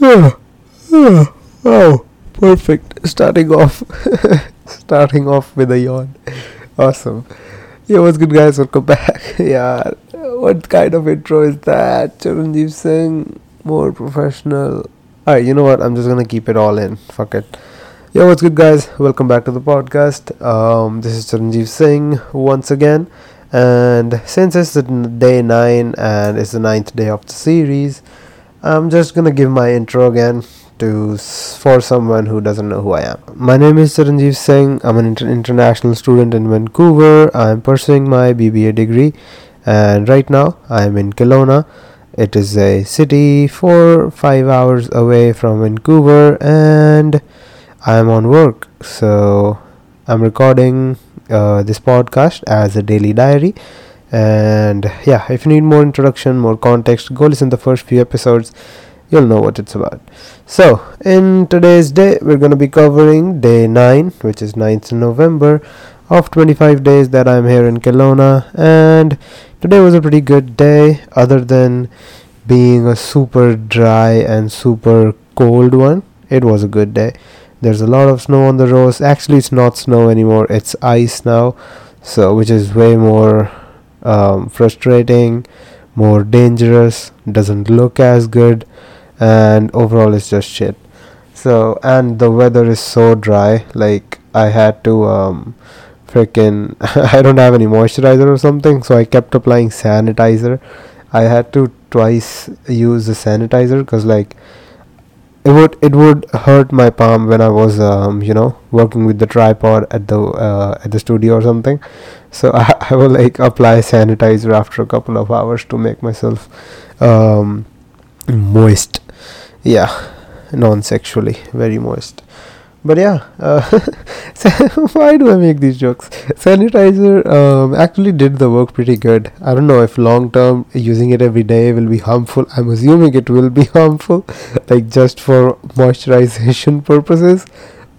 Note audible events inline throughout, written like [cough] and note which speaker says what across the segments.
Speaker 1: oh, oh, perfect. Starting off, [laughs] starting off with a yawn. Awesome. Yeah, what's good, guys? Welcome back. [laughs] yeah, what kind of intro is that? Charanjeev Singh, more professional. Alright, you know what? I'm just gonna keep it all in. Fuck it. Yeah, what's good, guys? Welcome back to the podcast. Um, this is Charanjeev Singh once again, and since it's the day nine and it's the ninth day of the series, I'm just gonna give my intro again to for someone who doesn't know who I am. My name is Charanjeev Singh. I'm an inter- international student in Vancouver. I'm pursuing my BBA degree, and right now I'm in Kelowna. It is a city four five hours away from Vancouver, and I'm on work. So I'm recording uh, this podcast as a daily diary and yeah if you need more introduction more context go listen the first few episodes. You'll know what it's about. So in today's day we're going to be covering day 9 which is 9th november of 25 days that i'm here in kelowna. And today was a pretty good day other than being a super dry and super cold one it was a good day. There's a lot of snow on the roads. Actually it's not snow anymore. It's ice now so which is way more um, frustrating, more dangerous, doesn't look as good, and overall it's just shit. So and the weather is so dry. Like I had to um, freaking [laughs] I don't have any moisturizer or something, so I kept applying sanitizer. I had to twice use the sanitizer because like it would it would hurt my palm when I was um, you know working with the tripod at the uh, at the studio or something. So [laughs] I, I will like apply sanitizer after a couple of hours to make myself um, moist. Yeah, non-sexually very moist but yeah uh, [laughs] [laughs] why do i make these jokes? Sanitizer um, actually did the work pretty good. I don't know if long term using it every day will be harmful. I'm assuming it will be [laughs] harmful like just for moisturization purposes.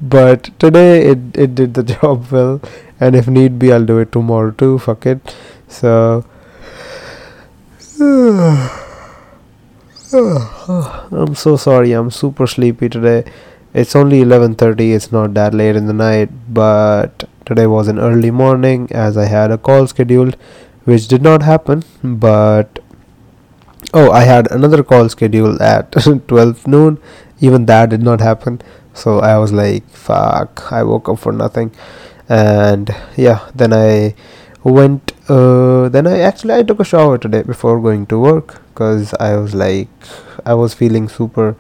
Speaker 1: But today it, it did the job well. And if need be i'll do it tomorrow too. Fuck it. So [sighs] [sighs] [sighs] i'm so sorry. I'm super sleepy today it's only 11:30. It's not that late in the night, but today was an early morning as I had a call scheduled which did not happen, but oh, I had another call scheduled at [laughs] 12 noon. Even that did not happen. So I was like, fuck, I woke up for nothing. And yeah, then I went uh, then I actually I took a shower today before going to work cuz I was like I was feeling super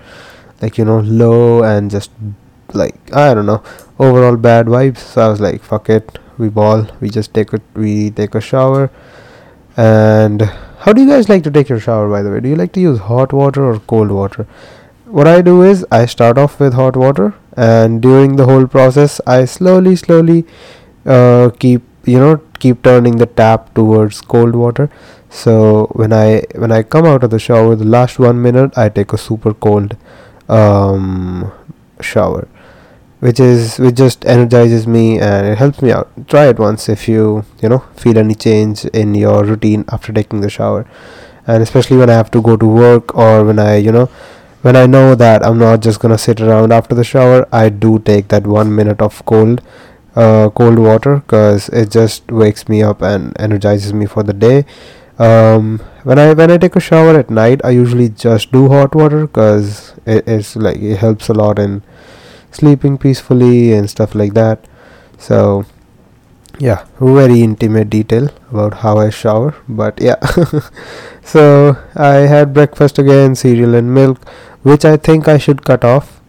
Speaker 1: like you know low and just like I don't know overall bad vibes. So I was like, fuck it, we ball. We just take a we take a shower. And how do you guys like to take your shower? By the way, do you like to use hot water or cold water? What I do is I start off with hot water, and during the whole process, I slowly, slowly uh, keep you know keep turning the tap towards cold water so when i when i come out of the shower the last one minute i take a super cold um, shower which is which just energizes me and it helps me out. Try it once if you you know feel any change in your routine after taking the shower. And especially when i have to go to work or when i you know when i know that i'm not just gonna sit around after the shower i do take that one minute of cold uh, cold water because it just wakes me up and energizes me for the day. Um, when I when I take a shower at night, I usually just do hot water because it, it's like it helps a lot in sleeping peacefully and stuff like that. So yeah, very intimate detail about how I shower, but yeah. [laughs] so I had breakfast again, cereal and milk, which I think I should cut off.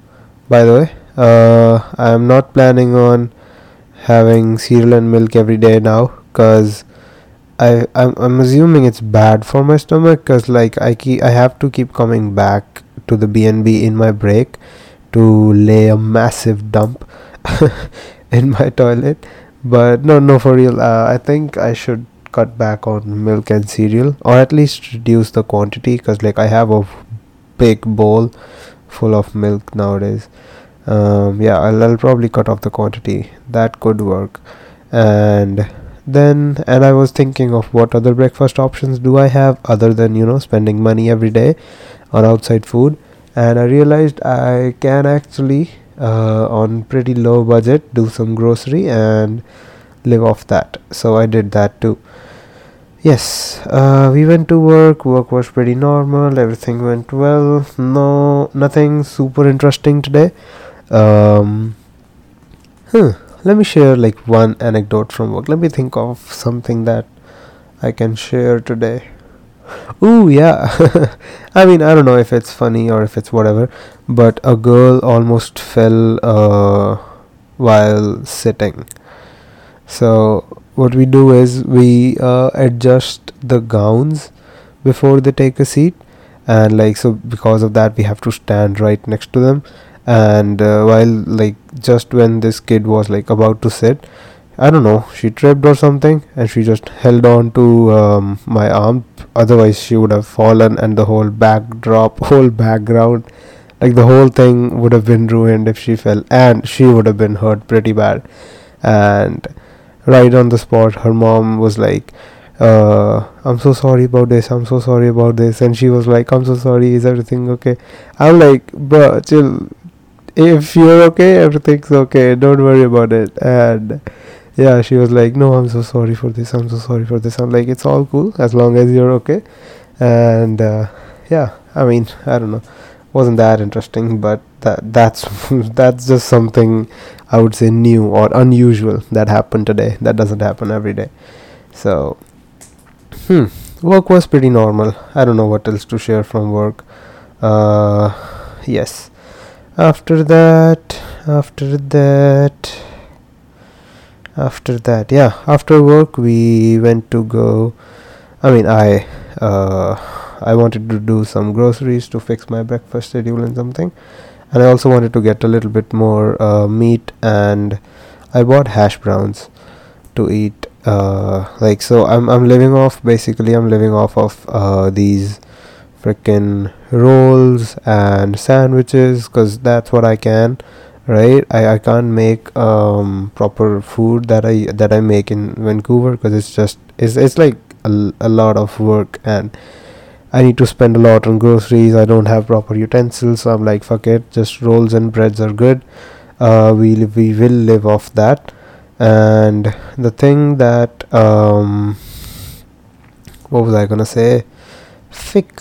Speaker 1: By the way, uh, I am not planning on having cereal and milk every day now because I I'm, I'm assuming it's bad for my stomach because like I keep I have to keep coming back to the BNB in my break to lay a massive dump [laughs] in my toilet. But no, no, for real. Uh, I think I should cut back on milk and cereal, or at least reduce the quantity. Cause like I have a big bowl full of milk nowadays. Um, yeah, I'll, I'll probably cut off the quantity. That could work, and then and i was thinking of what other breakfast options do i have other than you know spending money every day on outside food and I realized I can actually uh, on pretty low budget do some grocery and live off that. So I did that too. Yes, uh, we went to work. Work was pretty normal. Everything went well. No, nothing super interesting today. Um, huh. Let me share like one anecdote from work. Let me think of something that I can share today. Ooh, yeah. [laughs] I mean, I don't know if it's funny or if it's whatever, but a girl almost fell uh, while sitting. So, what we do is we uh, adjust the gowns before they take a seat, and like, so because of that, we have to stand right next to them. And uh, while, like, just when this kid was like about to sit, I don't know, she tripped or something and she just held on to um, my arm. Otherwise, she would have fallen and the whole backdrop, [laughs] whole background, like the whole thing would have been ruined if she fell and she would have been hurt pretty bad. And right on the spot, her mom was like, uh, I'm so sorry about this, I'm so sorry about this. And she was like, I'm so sorry, is everything okay? I'm like, bro, chill. If you're okay, everything's okay. Don't worry about it. And yeah she was like no i'm so sorry for this. I'm so sorry for this. I'm like it's all cool as long as you're okay. And uh, yeah i mean i don't know. Wasn't that interesting but that that's [laughs] that's just something i would say new or unusual that happened today that doesn't happen every day. So hmm work was pretty normal. I don't know what else to share from work. Uh yes after that after that after that yeah after work we went to go i mean i uh, i wanted to do some groceries to fix my breakfast schedule and something. And i also wanted to get a little bit more uh, meat and i bought hash browns to eat uh, like so i'm i'm living off basically i'm living off of uh, these freaking rolls and sandwiches because that's what i can right? I, I can't make um, proper food that i that i make in vancouver because it's just it's, it's like a, a lot of work and i need to spend a lot on groceries. I don't have proper utensils so i'm like fuck it just rolls and breads are good. Uh, we we will live off that. And the thing that um what was i gonna say? Fick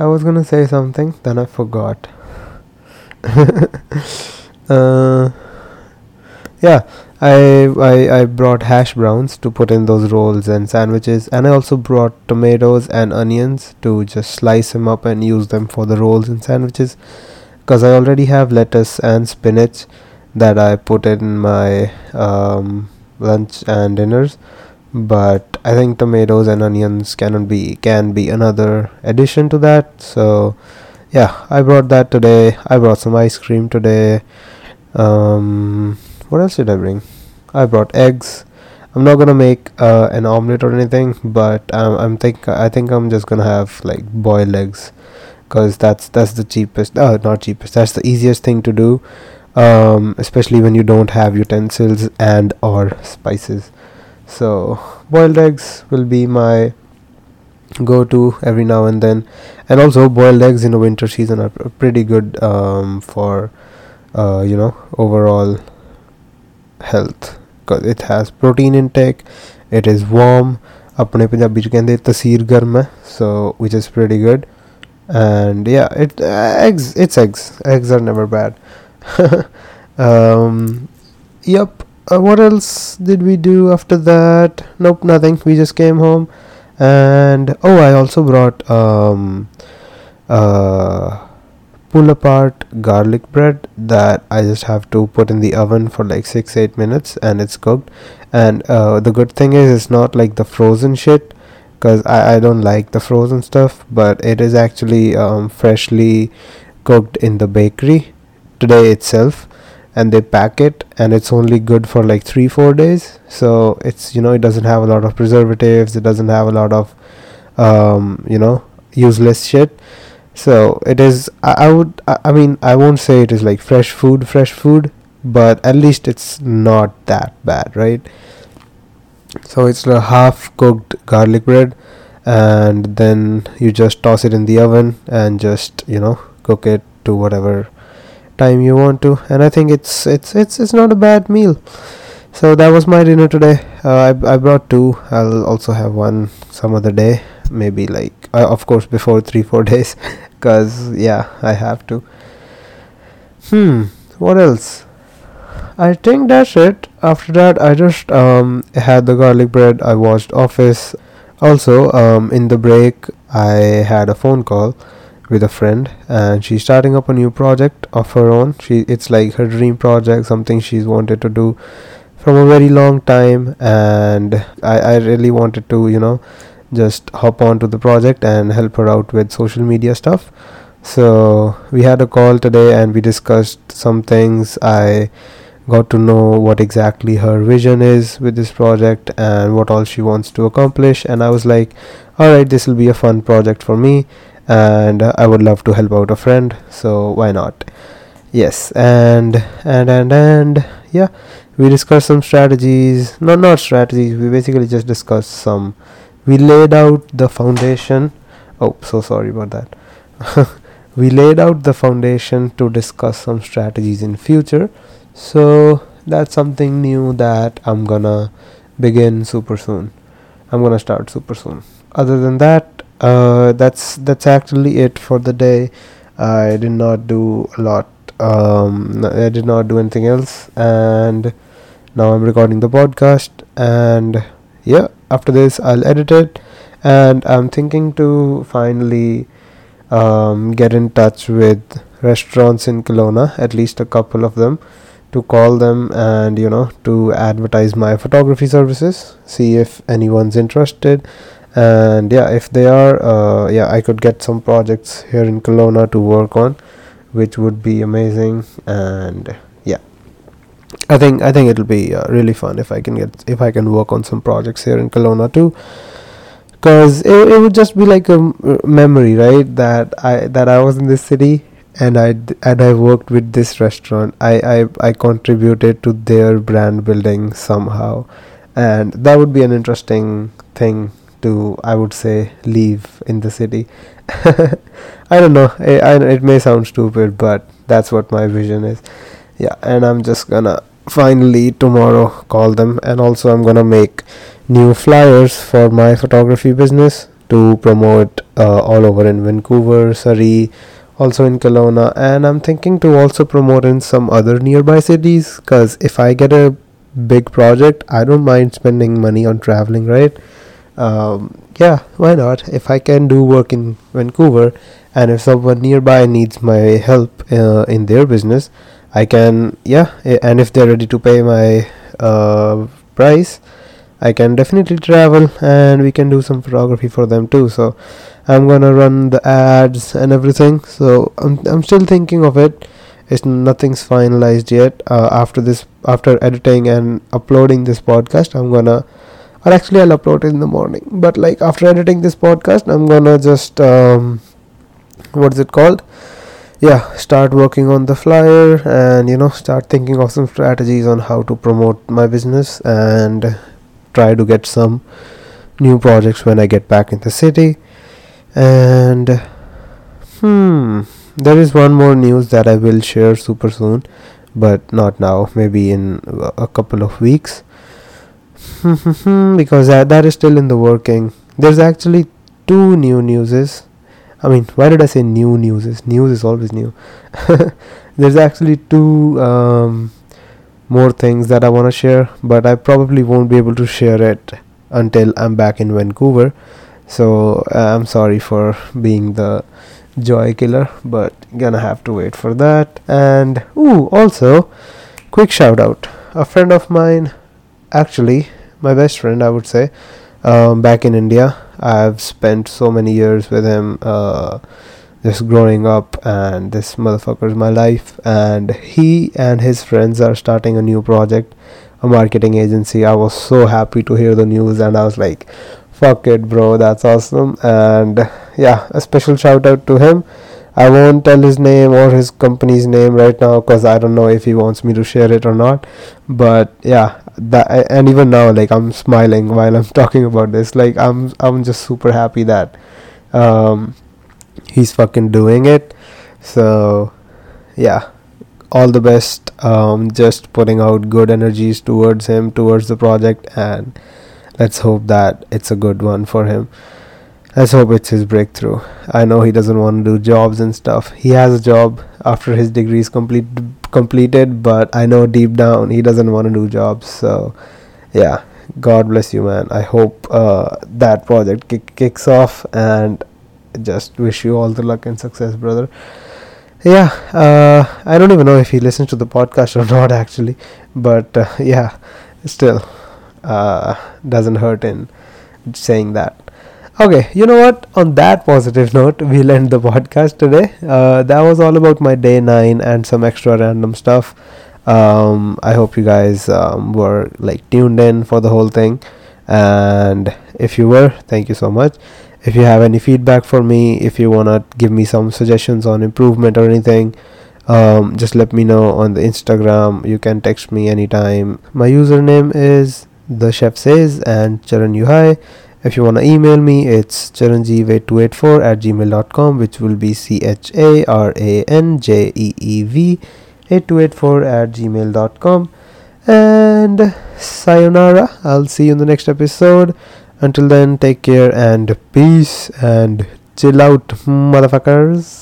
Speaker 1: i was gonna say something then i forgot [laughs] uh, yeah, I, I I brought hash browns to put in those rolls and sandwiches, and I also brought tomatoes and onions to just slice them up and use them for the rolls and sandwiches. Because I already have lettuce and spinach that I put in my um, lunch and dinners, but I think tomatoes and onions can be can be another addition to that. So yeah i brought that today. I brought some ice cream today. Um what else did i bring? I brought eggs. I'm not gonna make uh, an omelet or anything but um, i'm think i think i'm just gonna have like boiled eggs. Because that's that's the cheapest uh, not cheapest that's the easiest thing to do. Um, especially when you don't have utensils and or spices so boiled eggs will be my go to every now and then and also boiled eggs in the winter season are pretty good um, for uh, you know overall health because it has protein intake it is warm ਆਪਣੇ ਪੰਜਾਬੀ ਚ ਕਹਿੰਦੇ ਤਸੀਰ ਗਰਮ ਹੈ so which is pretty good and yeah it uh, eggs it's eggs eggs are never bad [laughs] um yep uh, what else did we do after that? Nope nothing. We just came home. And oh i also brought um uh pull apart garlic bread that i just have to put in the oven for like 6 8 minutes and it's cooked. And uh, the good thing is it's not like the frozen shit because I, I don't like the frozen stuff but it is actually um, freshly cooked in the bakery today itself and they pack it and it's only good for like 3 4 days. So it's you know it doesn't have a lot of preservatives it doesn't have a lot of um, you know useless shit. So it is I, I would I, I mean I won't say it is like fresh food fresh food but at least it's not that bad right? So it's a half cooked garlic bread and then you just toss it in the oven and just you know cook it to whatever time you want to. And i think it's it's it's it's not a bad meal. So that was my dinner today. Uh, I, I brought two. I'll also have one some other day. Maybe like uh, of course before three four [laughs] days. Because yeah i have to. Hmm what else? I think that's it. After that i just um had the garlic bread. I watched office. Also um in the break i had a phone call with a friend and she's starting up a new project of her own. She it's like her dream project something she's wanted to do from a very long time and I, I really wanted to you know just hop on to the project and help her out with social media stuff. So we had a call today and we discussed some things. I got to know what exactly her vision is with this project and what all she wants to accomplish and i was like all right this will be a fun project for me and i would love to help out a friend so why not? Yes and and and and yeah. We discussed some strategies no not strategies we basically just discussed some we laid out the foundation. Oh so sorry about that. [laughs] We laid out the foundation to discuss some strategies in future. So that's something new that i'm gonna begin super soon. I'm gonna start super soon. Other than that uh, that's that's actually it for the day. I did not do a lot um, i did not do anything else and now i'm recording the podcast and yeah after this I'll edit it and I'm thinking to finally um, get in touch with restaurants in Kelowna at least a couple of them to call them and you know to advertise my photography services see if anyone's interested and yeah if they are uh, yeah I could get some projects here in Kelowna to work on which would be amazing. And yeah. I think I think it'll be uh, really fun if I can get if I can work on some projects here in Kelowna too. Because it, it would just be like a memory right? That I that I was in this city and I and I worked with this restaurant. I, I I contributed to their brand building somehow. And that would be an interesting thing to I would say leave in the city. [laughs] I don't know. It, I, it may sound stupid but that's what my vision is. Yeah and I'm just gonna finally tomorrow call them and also i'm gonna make new flyers for my photography business to promote uh, all over in vancouver surrey also in kelowna and i'm thinking to also promote in some other nearby cities because if i get a big project i don't mind spending money on traveling right um, yeah why not? If i can do work in vancouver and if someone nearby needs my help uh, in their business I can yeah and if they're ready to pay my uh, price I can definitely travel and we can do some photography for them too. So I'm gonna run the ads and everything. So I'm, I'm still thinking of it. It's nothing's finalized yet. Uh, after this after editing and uploading this podcast I'm gonna or actually I'll upload it in the morning. But like after editing this podcast I'm gonna just um, what is it called? Yeah start working on the flyer and you know start thinking of some strategies on how to promote my business and try to get some new projects when i get back in the city. And hmm there is one more news that i will share super soon but not now maybe in a couple of weeks [laughs] because that, that is still in the working there's actually two new newses I mean, why did I say new news? Is news is always new. [laughs] There's actually two um, more things that I want to share, but I probably won't be able to share it until I'm back in Vancouver. So uh, I'm sorry for being the joy killer, but gonna have to wait for that. And ooh, also, quick shout out. A friend of mine, actually, my best friend, I would say, um, back in India I've spent so many years with him, uh, just growing up, and this motherfucker is my life. And he and his friends are starting a new project, a marketing agency. I was so happy to hear the news, and I was like, fuck it, bro, that's awesome. And yeah, a special shout out to him. I won't tell his name or his company's name right now because I don't know if he wants me to share it or not. But yeah, that and even now like i'm smiling while i'm [laughs] talking about this. Like i'm i'm just super happy that um he's fucking doing it. So yeah. All the best um just putting out good energies towards him towards the project and let's hope that it's a good one for him. Let's hope it's his breakthrough. I know he doesn't want to do jobs and stuff. He has a job after his degree is complete completed but i know deep down he doesn't want to do jobs so yeah. God bless you man. I hope uh, that project kick- kicks off and just wish you all the luck and success brother. Yeah uh, i don't even know if he listens to the podcast or [laughs] not actually but uh, yeah still uh, doesn't hurt in saying that Okay, you know what? On that positive note, [laughs] we'll end the podcast today. Uh, that was all about my day nine and some extra random stuff. Um, I hope you guys um, were like tuned in for the whole thing, and if you were, thank you so much. If you have any feedback for me, if you wanna give me some suggestions on improvement or anything, um, just let me know on the Instagram. You can text me anytime. My username is the chef says and Charan Yuhai if you want to email me, it's charanjeev8284 at gmail.com, which will be C H A R A N J E E V 8284 at gmail.com. And sayonara. I'll see you in the next episode. Until then, take care and peace and chill out, motherfuckers.